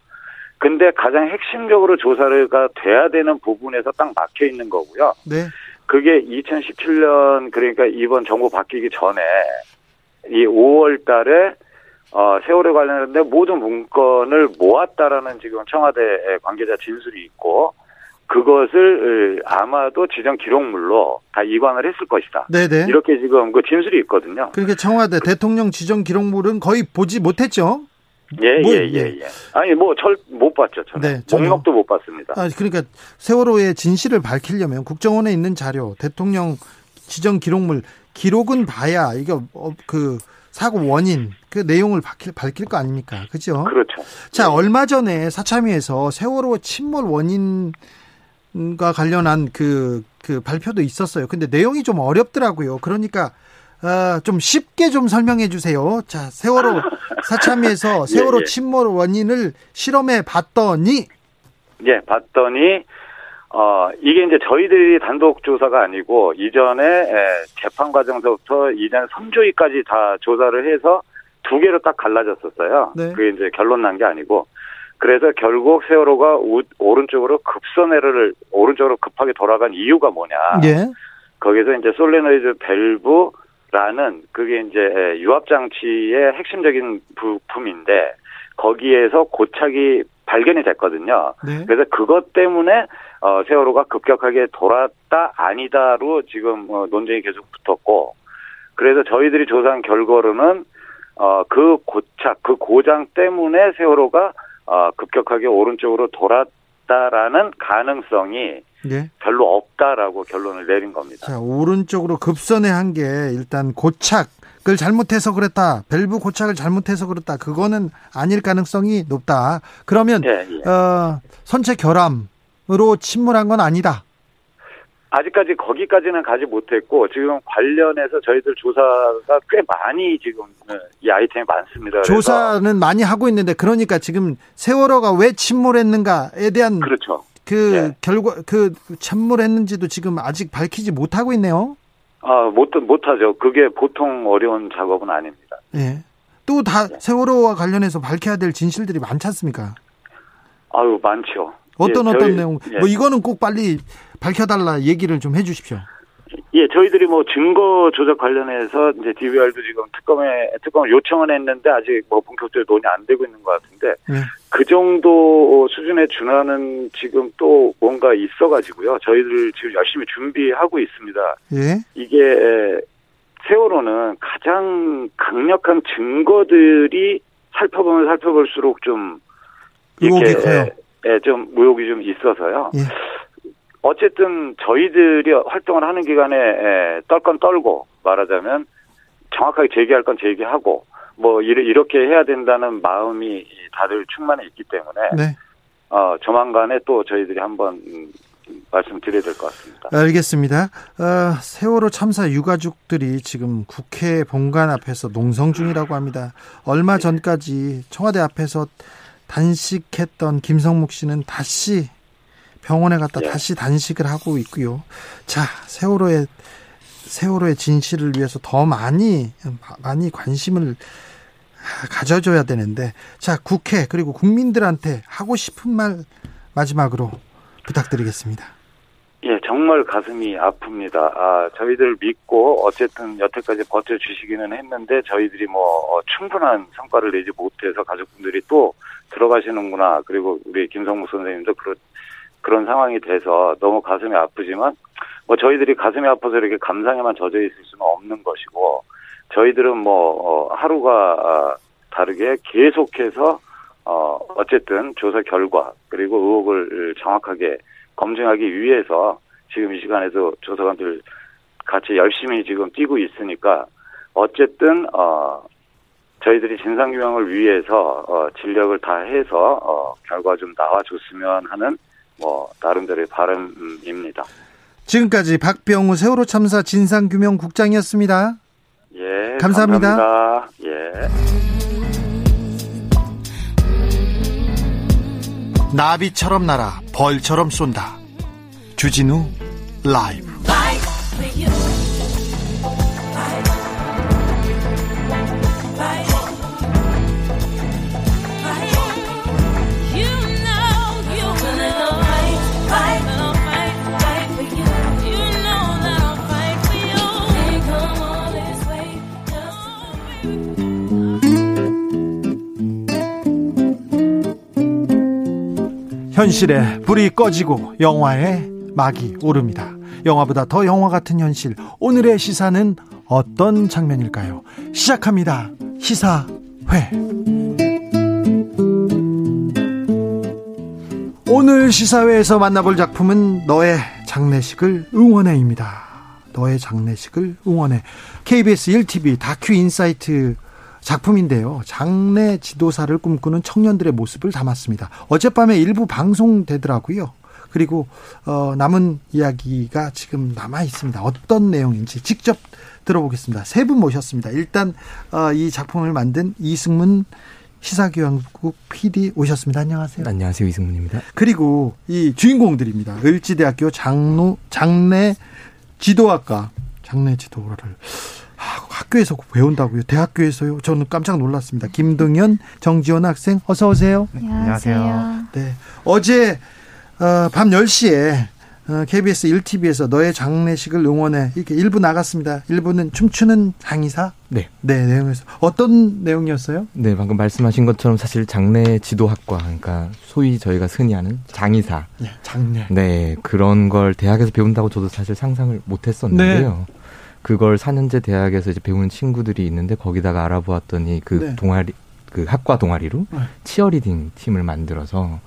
근데 가장 핵심적으로 조사가 돼야 되는 부분에서 딱 막혀 있는 거고요. 네. 그게 2017년 그러니까 이번 정부 바뀌기 전에 이 5월 달에 어, 세월에 관련된 모든 문건을 모았다라는 지금 청와대 관계자 진술이 있고 그것을 아마도 지정 기록물로 다 이관을 했을 것이다. 네네. 이렇게 지금 그 진술이 있거든요. 그러니까 청와대 대통령 지정 기록물은 거의 보지 못했죠. 예, 뭐, 예, 예, 예. 아니, 뭐, 절, 못 봤죠, 저는. 네. 목록도 못 봤습니다. 아, 그러니까 세월호의 진실을 밝히려면 국정원에 있는 자료, 대통령 지정 기록물 기록은 봐야 이거 어, 그 사고 원인 그 내용을 밝힐, 밝힐 거 아닙니까? 그죠? 그렇죠. 자, 얼마 전에 사참위에서 세월호 침몰 원인 과 관련한 그, 그 발표도 있었어요. 근데 내용이 좀 어렵더라고요. 그러니까, 어, 좀 쉽게 좀 설명해 주세요. 자, 세월호 사참위에서 세월호 예. 침몰 원인을 실험해 봤더니, 예, 봤더니, 어, 이게 이제 저희들이 단독 조사가 아니고, 이전에, 에, 재판 과정서부터 이전 선조위까지 다 조사를 해서 두 개로 딱 갈라졌었어요. 네. 그게 이제 결론 난 게 아니고. 그래서 결국 세월호가 우- 오른쪽으로 급선회를, 오른쪽으로 급하게 돌아간 이유가 뭐냐. 예, 거기서 이제 솔레노이드 밸브라는 그게 이제 유압 장치의 핵심적인 부품인데 거기에서 고착이 발견이 됐거든요. 네, 그래서 그것 때문에 어, 세월호가 급격하게 돌았다 아니다로 지금 어, 논쟁이 계속 붙었고 그래서 저희들이 조사한 결과로는 어, 그 고착 그 고장 때문에 세월호가 어, 급격하게 오른쪽으로 돌았다라는 가능성이 예. 별로 없다라고 결론을 내린 겁니다. 자, 오른쪽으로 급선회 한게 일단 고착을 잘못해서 그랬다. 밸브 고착을 잘못해서 그랬다. 그거는 아닐 가능성이 높다. 그러면 예, 예. 어, 선체 결함으로 침몰한 건 아니다. 아직까지 거기까지는 가지 못했고 지금 관련해서 저희들 조사가 꽤 많이 지금 어, 이 아이템이 많습니다. 조사는 많이 하고 있는데 그러니까 지금 세월호가 왜 침몰했는가에 대한 그렇죠. 그 예. 결과 그 침몰했는지도 지금 아직 밝히지 못하고 있네요. 아 못 못하죠. 그게 보통 어려운 작업은 아닙니다. 예. 또다 네. 세월호와 관련해서 밝혀야 될 진실들이 많지 않습니까? 아유 많죠. 어떤 예, 어떤 저희- 내용 예. 뭐 이거는 꼭 빨리 밝혀달라 얘기를 좀 해주십시오. 예, 저희들이 뭐 증거 조작 관련해서 이제 DVR도 지금 특검에 특검을 요청은 했는데 아직 뭐 본격적으로 논의 안 되고 있는 것 같은데 예. 그 정도 수준에 준하는 지금 또 뭔가 있어가지고요. 저희들 지금 열심히 준비하고 있습니다. 예. 이게 세월호는 가장 강력한 증거들이 살펴보면 살펴볼수록 좀 커요. 예, 좀 의혹이 좀 있어서요. 예. 어쨌든 저희들이 활동을 하는 기간에 에, 떨 건 떨고 말하자면 정확하게 제기할 건 제기하고 뭐 이렇게 해야 된다는 마음이 다들 충만해 있기 때문에 네. 어 조만간에 또 저희들이 한번 음, 말씀드려야 될 것 같습니다. 알겠습니다. 어, 세월호 참사 유가족들이 지금 국회 본관 앞에서 농성 중이라고 합니다. 얼마 전까지 청와대 앞에서 단식했던 김성묵 씨는 다시 병원에 갔다 예. 다시 단식을 하고 있고요. 자, 세월호의 세월호의 진실을 위해서 더 많이 많이 관심을 가져줘야 되는데 자 국회 그리고 국민들한테 하고 싶은 말 마지막으로 부탁드리겠습니다. 예, 정말 가슴이 아픕니다. 아, 저희들 믿고 어쨌든 여태까지 버텨주시기는 했는데 저희들이 뭐 어, 충분한 성과를 내지 못해서 가족분들이 또 들어가시는구나. 그리고 우리 김성무 선생님도 그런 그런 상황이 돼서 너무 가슴이 아프지만 뭐 저희들이 가슴이 아파서 이렇게 감상에만 젖어 있을 수는 없는 것이고 저희들은 뭐 어, 하루가 아, 다르게 계속해서 어 어쨌든 조사 결과 그리고 의혹을 정확하게 검증하기 위해서 지금 이 시간에도 조사관들 같이 열심히 지금 뛰고 있으니까 어쨌든 어 저희들이 진상규명을 위해서 어 진력을 다해서 어 결과 좀 나와줬으면 하는 뭐 나름대로의 바람입니다. 지금까지 박병우 세월호 참사 진상규명 국장이었습니다. 예. 감사합니다. 감사합니다. 예. 나비처럼 날아 벌처럼 쏜다. 주진우 라이브. 현실에 불이 꺼지고 영화에 막이 오릅니다. 영화보다 더 영화 같은 현실. 오늘의 시사는 어떤 장면일까요? 시작합니다. 시사회. 오늘 시사회에서 만나볼 작품은 너의 장례식을 응원해입니다. 너의 장례식을 응원해. KBS 1TV 다큐 인사이트 작품인데요. 장례 지도사를 꿈꾸는 청년들의 모습을 담았습니다. 어젯밤에 일부 방송되더라고요. 그리고 어, 남은 이야기가 지금 남아 있습니다. 어떤 내용인지 직접 들어보겠습니다. 세 분 모셨습니다. 일단 어, 이 작품을 만든 이승문 시사교양국 PD 오셨습니다. 안녕하세요. 안녕하세요. 이승문입니다. 그리고 이 주인공들입니다. 을지대학교 장로 장례 지도학과 장례 지도를 학교에서 배운다고요? 대학교에서요? 저는 깜짝 놀랐습니다. 김동현, 정지원 학생, 어서 오세요. 네, 안녕하세요. 네. 어제 어, 밤 10시에 어, KBS 1TV에서 너의 장례식을 응원해 이렇게 일부 나갔습니다. 일부는 춤추는 장의사. 네. 네, 내용에서 어떤 내용이었어요? 네, 방금 말씀하신 것처럼 사실 장례 지도학과 그러니까 소위 저희가 흔히 하는 장의사. 네, 장례. 네, 그런 걸 대학에서 배운다고 저도 사실 상상을 못 했었는데요. 네. 그걸 4년제 대학에서 이제 배우는 친구들이 있는데 거기다가 알아보았더니 그 네. 동아리 그 학과 동아리로 네. 치어리딩 팀을 만들어서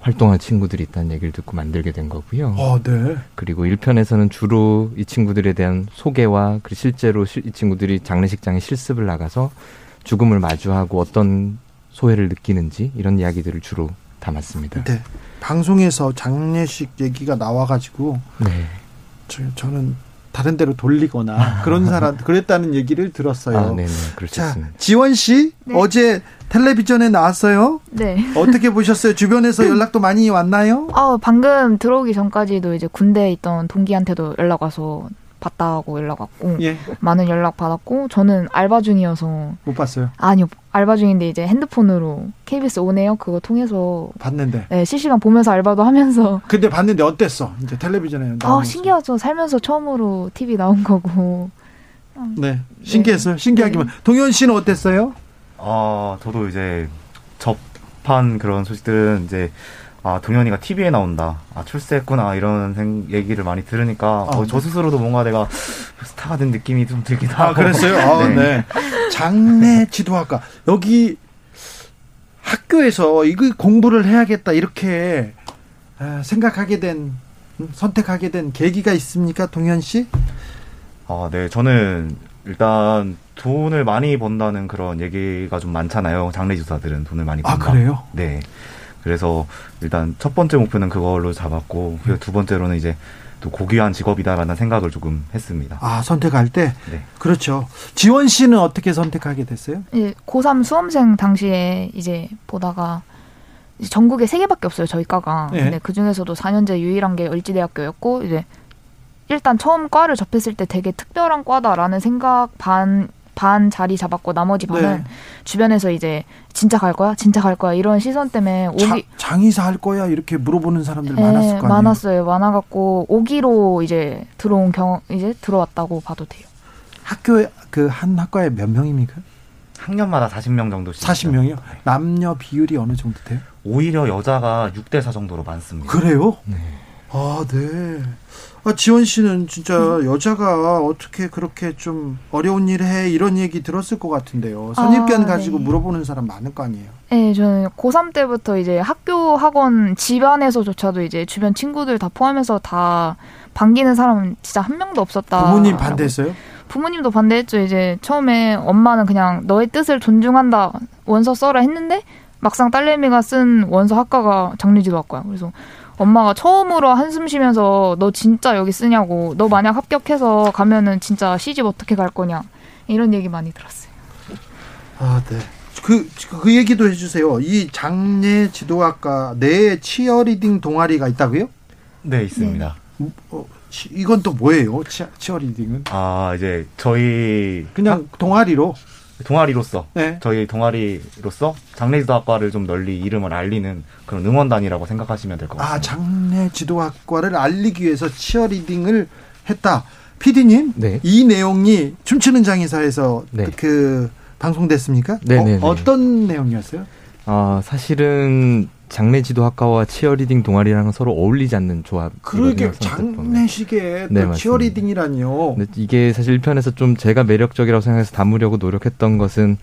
활동한 친구들이 있다는 얘기를 듣고 만들게 된 거고요. 어, 네. 그리고 1편에서는 주로 이 친구들에 대한 소개와 그리고 실제로 이 친구들이 장례식장에 실습을 나가서 죽음을 마주하고 어떤 소외를 느끼는지 이런 이야기들을 주로 담았습니다. 네. 방송에서 장례식 얘기가 나와가지고 네. 저, 저는 다른 데로 돌리거나 그런 사람 그랬다는 얘기를 들었어요. 아, 네네, 자, 지원 씨 네. 어제 텔레비전에 나왔어요. 네. 어떻게 보셨어요? 주변에서 연락도 많이 왔나요? 아, 방금 들어오기 전까지도 이제 군대에 있던 동기한테도 연락 와서 봤다고 연락 왔고 예. 많은 연락 받았고 저는 알바 중이어서. 못 봤어요. 아니요 알바 중인데 이제 핸드폰으로 KBS 오네요? 그거 통해서. 봤는데. 네 실시간 보면서 알바도 하면서. 근데 봤는데 어땠어? 이제 텔레비전에 아 신기하죠. 살면서 처음으로 TV 나온 거고. 네 신기했어요? 신기하기만. 네. 동현 씨는 어땠어요? 아 저도 이제 접한 그런 소식들은 이제 아 동현이가 TV에 나온다. 아 출세했구나 이런 생, 얘기를 많이 들으니까 아, 어, 저 스스로도 뭔가 내가 스타가 된 느낌이 좀 들기도 아, 하고. 그랬어요? 아, 네. 네. 장례 지도학과 여기 학교에서 이거 공부를 해야겠다 이렇게 아, 생각하게 된 음, 선택하게 된 계기가 있습니까, 동현 씨? 아, 네, 저는 일단 돈을 많이 번다는 그런 얘기가 좀 많잖아요. 장례 지도사들은 돈을 많이 아, 번다. 아, 그래요? 네. 그래서 일단 첫 번째 목표는 그걸로 잡았고 그리고 두 번째로는 이제 또 고귀한 직업이다라는 생각을 조금 했습니다. 아 선택할 때, 네. 그렇죠. 지원 씨는 어떻게 선택하게 됐어요? 예, 고3 수험생 당시에 이제 보다가 이제 전국에 세 개밖에 없어요 저희 과가. 네. 근데 그 중에서도 4년제 유일한 게 을지대학교였고 이제 일단 처음 과를 접했을 때 되게 특별한 과다라는 생각 반 반 자리 잡았고 나머지 반은 네. 주변에서 이제 진짜 갈 거야, 진짜 갈 거야 이런 시선 때문에 오기 장의사 할 거야 이렇게 물어보는 사람들 네, 많았을 거 아니에요. 많았어요. 많아 갖고 오기로 이제 들어온 경 이제 들어왔다고 봐도 돼요. 학교에 그 한 학과에 몇 명입니까? 학년마다 40명 정도 40명이요? 남녀 비율이 어느 정도 돼요? 오히려 여자가 6대 4 정도로 많습니다. 그래요? 네. 아, 네. 아, 지원 씨는 진짜 여자가 어떻게 그렇게 좀 어려운 일을 해 이런 얘기 들었을 것 같은데요. 선입견 아, 가지고 네. 물어보는 사람 많을 거 아니에요. 네, 저는 고3 때부터 이제 학교, 학원, 집안에서조차도 이제 주변 친구들 다 포함해서 다 반기는 사람은 진짜 한 명도 없었다. 부모님 반대했어요? 부모님도 반대했죠. 이제 처음에 엄마는 그냥 너의 뜻을 존중한다 원서 써라 했는데 막상 딸내미가 쓴 원서 학과가 장례지도 학과야. 그래서 엄마가 처음으로 한숨 쉬면서 너 진짜 여기 쓰냐고 너 만약 합격해서 가면은 진짜 시집 어떻게 갈 거냐 이런 얘기 많이 들었어요. 아, 네. 그, 그 얘기도 해주세요. 이 장례 지도학과 내 치어리딩 동아리가 있다고요? 네, 있습니다. 네. 어, 이건 또 뭐예요? 치, 치어리딩은? 아, 이제 저희 그냥 학, 동아리로 동아리로서 네. 저희 동아리로서 장례지도학과를 좀 널리 이름을 알리는 그런 응원단이라고 생각하시면 될 것 같습니다. 아, 장례지도학과를 알리기 위해서 치어리딩을 했다. 피디님, 네. 이 내용이 춤추는 장의사에서 네. 그, 그 방송됐습니까? 네, 네, 어, 어떤 내용이었어요? 어, 사실은 장례지도학과와 치어리딩 동아리랑은 서로 어울리지 않는 조합. 그러게 장례식에 네, 치어리딩이라니요. 이게 사실 1편에서 좀 제가 매력적이라고 생각해서 담으려고 노력했던 것은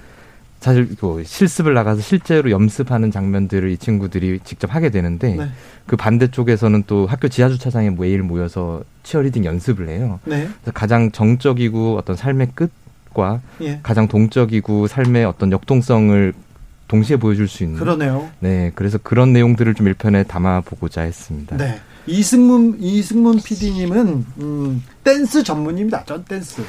사실 그 실습을 나가서 실제로 염습하는 장면들을 이 친구들이 직접 하게 되는데 네. 그 반대쪽에서는 또 학교 지하 주차장에 매일 모여서 치어리딩 연습을 해요. 네. 그래서 가장 정적이고 어떤 삶의 끝과 예. 가장 동적이고 삶의 어떤 역동성을 동시에 보여줄 수 있는 그러네요. 네, 그래서 그런 내용들을 좀 1편에 담아 보고자 했습니다. 네. 이승문 이승문 PD님은 음, 댄스 전문입니다. 전 댄스.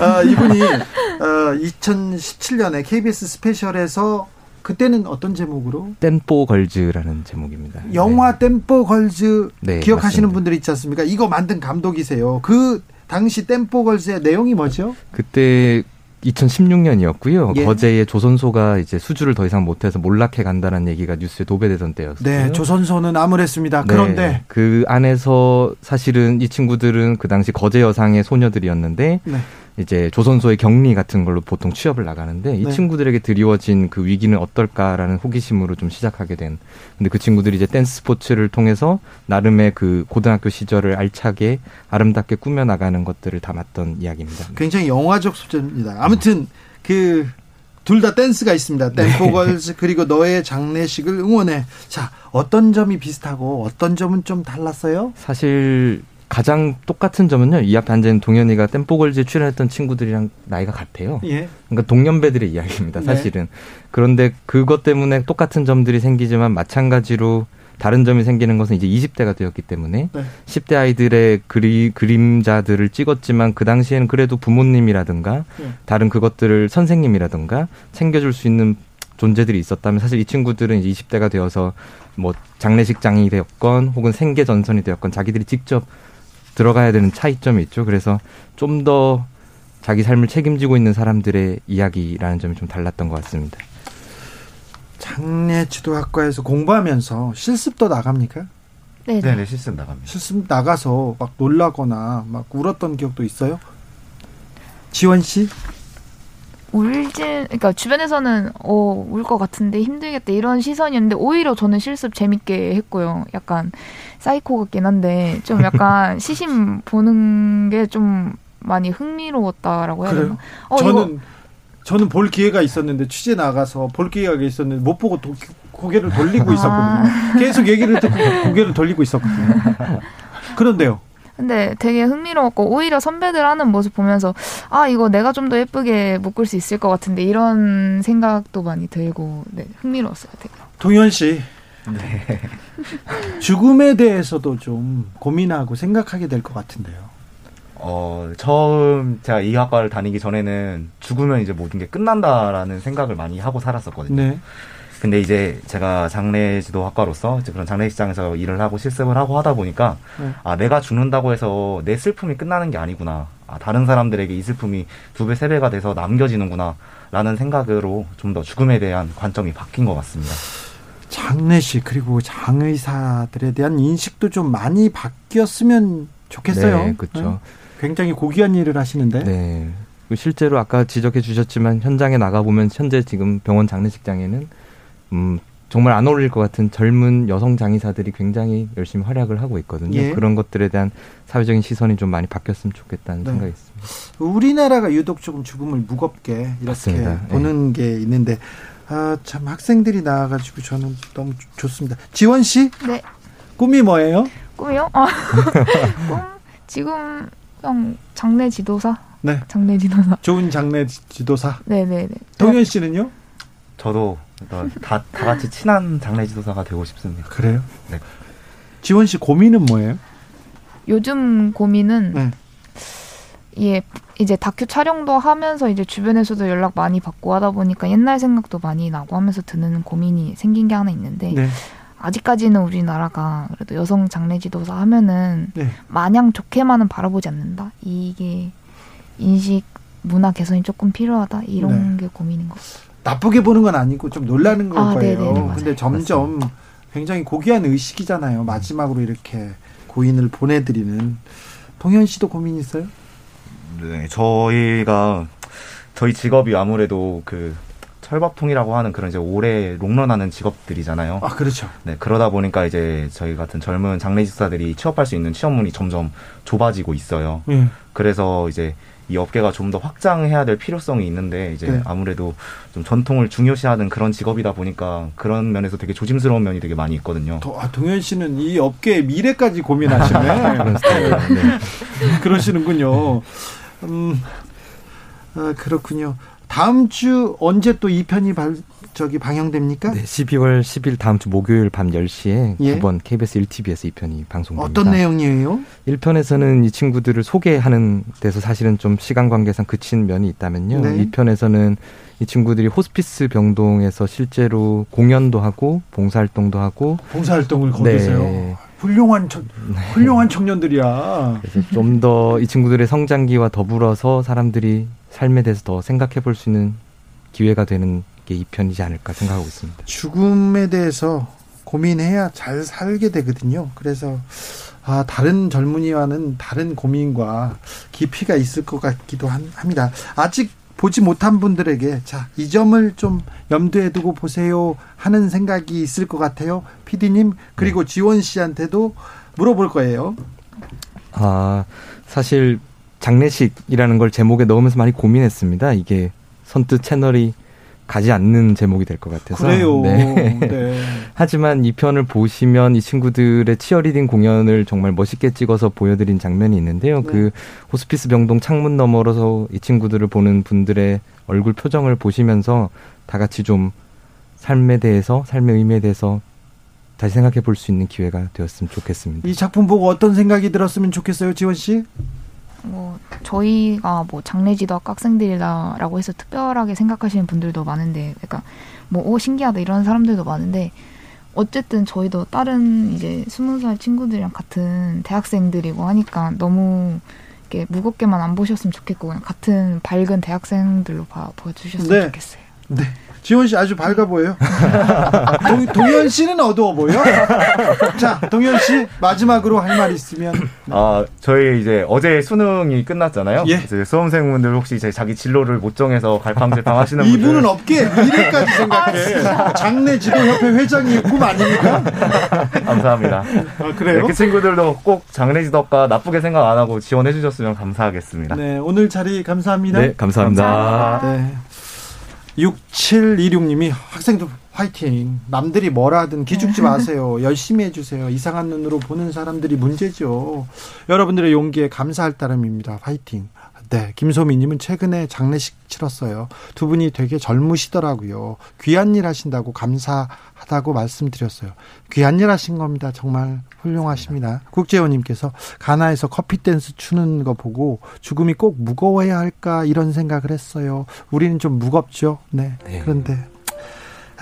아, 이분이 어, 2017년에 KBS 스페셜에서 그때는 어떤 제목으로? 땐뽀걸즈라는 제목입니다. 영화 네. 땐뽀걸즈 네, 기억하시는 맞습니다. 분들 있지 않습니까? 이거 만든 감독이세요. 그 당시 땐뽀걸즈의 내용이 뭐죠? 그때 2016년이었고요. 예. 거제의 조선소가 이제 수주를 더 이상 못해서 몰락해 간다는 얘기가 뉴스에 도배되던 때였어요. 네, 조선소는 암울했습니다. 그런데 네, 그 안에서 사실은 이 친구들은 그 당시 거제 여상의 소녀들이었는데 네. 이제 조선소의 격리 같은 걸로 보통 취업을 나가는데 이 네. 친구들에게 드리워진 그 위기는 어떨까라는 호기심으로 좀 시작하게 된. 근데 그 친구들이 이제 댄스 스포츠를 통해서 나름의 그 고등학교 시절을 알차게 아름답게 꾸며 나가는 것들을 담았던 이야기입니다. 굉장히 영화적 소재입니다. 아무튼 그 둘 다 댄스가 있습니다. 댄포걸즈 네. 그리고 너의 장례식을 응원해. 자, 어떤 점이 비슷하고 어떤 점은 좀 달랐어요? 사실 가장 똑같은 점은요. 이 앞에 앉은 동현이가 댐뽀걸즈에 출연했던 친구들이랑 나이가 같아요. 예. 그러니까 동년배들의 이야기입니다. 네. 사실은. 네. 그런데 그것 때문에 똑같은 점들이 생기지만 마찬가지로 다른 점이 생기는 것은 이제 20대가 되었기 때문에 네. 10대 아이들의 그리, 그림자들을 찍었지만 그 당시에는 그래도 부모님이라든가 네. 다른 그것들을 선생님이라든가 챙겨줄 수 있는 존재들이 있었다면 사실 이 친구들은 이제 20대가 되어서 뭐 장례식장이 되었건 혹은 생계 전선이 되었건 자기들이 직접 들어가야 되는 차이점이 있죠. 그래서 좀 더 자기 삶을 책임지고 있는 사람들의 이야기라는 점이 좀 달랐던 것 같습니다. 장례 지도학과에서 공부하면서 실습도 나갑니까? 네, 네, 네 실습 나갑니다. 실습 나가서 막 놀라거나 막 울었던 기억도 있어요? 지원 씨? 울진 그러니까 주변에서는 어 울 것 같은데 힘들겠다 이런 시선이었는데 오히려 저는 실습 재밌게 했고요. 약간 사이코 같긴 한데 좀 약간 시신 보는 게 좀 많이 흥미로웠다라고 해야 되나? 어, 저는 이거. 저는 볼 기회가 있었는데 취재 나가서 볼 기회가 있었는데 못 보고 도, 고개를 돌리고 아. 있었거든요. 계속 얘기를 듣고 고개를 돌리고 있었거든요. 그런데요. 근데 되게 흥미로웠고 오히려 선배들 하는 모습 보면서 아 이거 내가 좀 더 예쁘게 묶을 수 있을 것 같은데 이런 생각도 많이 들고 네, 흥미로웠어요. 되게. 동현 씨. 네. 죽음에 대해서도 좀 고민하고 생각하게 될 것 같은데요. 어, 처음 제가 이 학과를 다니기 전에는 죽으면 이제 모든 게 끝난다라는 생각을 많이 하고 살았었거든요. 네. 근데 이제 제가 장례지도 학과로서 이제 그런 장례식장에서 일을 하고 실습을 하고 하다 보니까 네. 아 내가 죽는다고 해서 내 슬픔이 끝나는 게 아니구나. 아 다른 사람들에게 이 슬픔이 두 배, 세 배가 돼서 남겨지는구나라는 생각으로 좀 더 죽음에 대한 관점이 바뀐 것 같습니다. 장례식 그리고 장의사들에 대한 인식도 좀 많이 바뀌었으면 좋겠어요. 네, 그렇죠. 네. 굉장히 고귀한 일을 하시는데. 네. 실제로 아까 지적해 주셨지만 현장에 나가 보면 현재 지금 병원 장례식장에는 음, 정말 안 어울릴 것 같은 젊은 여성 장의사들이 굉장히 열심히 활약을 하고 있거든요. 예. 그런 것들에 대한 사회적인 시선이 좀 많이 바뀌었으면 좋겠다는 네. 생각이 있습니다. 우리나라가 유독 조금 죽음을 무겁게 이렇게 맞습니다. 예. 보는 네. 게 있는데 아, 참 학생들이 나와가지고 저는 너무 좋습니다. 지원 씨? 네. 꿈이 뭐예요? 꿈이요? 아, 꿈 지금 형 장례 지도사. 네. 장례 지도사. 좋은 장례 지도사. 네네네. 네, 네. 동현 씨는요? 저도 다, 다 같이 친한 장례 지도사가 되고 싶습니다. 그래요? 네. 지원 씨 고민은 뭐예요? 요즘 고민은 네. 예, 이제 다큐 촬영도 하면서 이제 주변에서도 연락 많이 받고 하다 보니까 옛날 생각도 많이 나고 하면서 드는 고민이 생긴 게 하나 있는데 네. 아직까지는 우리나라가 그래도 여성 장례 지도사 하면은 네. 마냥 좋게만은 바라보지 않는다. 이게 인식 문화 개선이 조금 필요하다. 이런 네. 게 고민인 것 같아요. 나쁘게 보는 건 아니고 좀 놀라는 걸 아, 거예요. 네네, 근데 점점 맞습니다. 굉장히 고귀한 의식이잖아요. 마지막으로 이렇게 고인을 보내드리는 동현 씨도 고민 있어요? 네, 저희가 저희 직업이 아무래도 그 철밥통이라고 하는 그런 이제 오래 롱런하는 직업들이잖아요. 아 그렇죠. 네 그러다 보니까 이제 저희 같은 젊은 장례식사들이 취업할 수 있는 취업문이 점점 좁아지고 있어요. 예. 그래서 이제 이 업계가 좀 더 확장해야 될 필요성이 있는데 이제 네. 아무래도 좀 전통을 중요시하는 그런 직업이다 보니까 그런 면에서 되게 조심스러운 면이 되게 많이 있거든요. 도, 아, 동현 씨는 이 업계의 미래까지 고민하시네. 그런 스타일. 네. 그러시는군요. 음, 아, 그렇군요. 다음 주 언제 또 2편이 발, 저기 방영됩니까? 네, 12월 10일 다음 주 목요일 밤 10시에 예? 9번 KBS 1TV에서 2편이 방송됩니다. 어떤 내용이에요? 1편에서는 이 친구들을 소개하는 데서 사실은 좀 시간 관계상 그친 면이 있다면요. 네. 2편에서는 이 친구들이 호스피스 병동에서 실제로 공연도 하고 봉사활동도 하고 봉사활동을 거기서요. 네. 훌륭한 청, 네. 훌륭한 청년들이야. 좀 더 이 친구들의 성장기와 더불어서 사람들이 삶에 대해서 더 생각해 볼 수 있는 기회가 되는 게 이 편이지 않을까 생각하고 있습니다. 죽음에 대해서 고민해야 잘 살게 되거든요. 그래서 아, 다른 젊은이와는 다른 고민과 깊이가 있을 것 같기도 합니다. 아직 보지 못한 분들에게 자, 이 점을 좀 염두에 두고 보세요 하는 생각이 있을 것 같아요. 피디님, 그리고 네. 지원 씨한테도 물어볼 거예요. 아, 사실 장례식이라는 걸 제목에 넣으면서 많이 고민했습니다. 이게 선뜻 채널이 가지 않는 제목이 될 것 같아서. 그래요. 네. 네. 하지만 이 편을 보시면 이 친구들의 치어리딩 공연을 정말 멋있게 찍어서 보여드린 장면이 있는데요. 네. 그 호스피스 병동 창문 너머로서 이 친구들을 보는 분들의 얼굴 표정을 보시면서 다 같이 좀 삶에 대해서, 삶의 의미에 대해서 다시 생각해 볼 수 있는 기회가 되었으면 좋겠습니다. 이 작품 보고 어떤 생각이 들었으면 좋겠어요, 지원 씨? 뭐 저희가 뭐 장례지도학 학생들이다라고 해서 특별하게 생각하시는 분들도 많은데 그러니까 뭐오 신기하다 이런 사람들도 많은데 어쨌든 저희도 다른 이제 스무 살 친구들이랑 같은 대학생들이고 하니까 너무 이렇게 무겁게만 안 보셨으면 좋겠고 그냥 같은 밝은 대학생들로 봐, 보여주셨으면 네. 좋겠어요. 네. 지원 씨 아주 밝아 보여요. 동, 동현 씨는 어두워 보여. 자, 동현 씨 마지막으로 할 말 있으면. 아, 저희 이제 어제 수능이 끝났잖아요. 예. 이제 수험생분들 혹시 제 자기 진로를 못 정해서 갈팡질 당하시는 분들. 이분은 없게 미래까지 생각해. 아, 장례 지도협회 회장이 꿈 아닙니까? 감사합니다. 아, 그래요? 그 친구들도 꼭 장례 지도과 나쁘게 생각 안 하고 지원해 주셨으면 감사하겠습니다. 네, 오늘 자리 감사합니다. 네, 감사합니다. 감사합니다. 네. 6726님이 학생들 화이팅. 남들이 뭐라 하든 기죽지 네. 마세요. 열심히 해주세요. 이상한 눈으로 보는 사람들이 문제죠. 여러분들의 용기에 감사할 따름입니다. 화이팅. 네, 김소미님은 최근에 장례식 치렀어요. 두 분이 되게 젊으시더라고요. 귀한 일 하신다고 감사하다고 말씀드렸어요. 귀한 일 하신 겁니다. 정말 훌륭하십니다. 국재원님께서 가나에서 커피 댄스 추는 거 보고 죽음이 꼭 무거워야 할까 이런 생각을 했어요. 우리는 좀 무겁죠. 네. 네. 그런데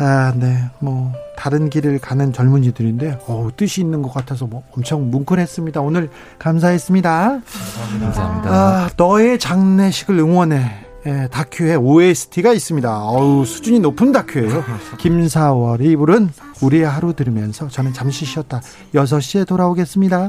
아, 네. 뭐 다른 길을 가는 젊은이들인데 어, 뜻이 있는 것 같아서 뭐 엄청 뭉클했습니다. 오늘 감사했습니다. 감사합니다. 아, 너의 장례식을 응원해. 예, 다큐에 OST가 있습니다. 어우, 수준이 높은 다큐예요. 김사월이 부른 우리의 하루 들으면서 저는 잠시 쉬었다 6시에 돌아오겠습니다.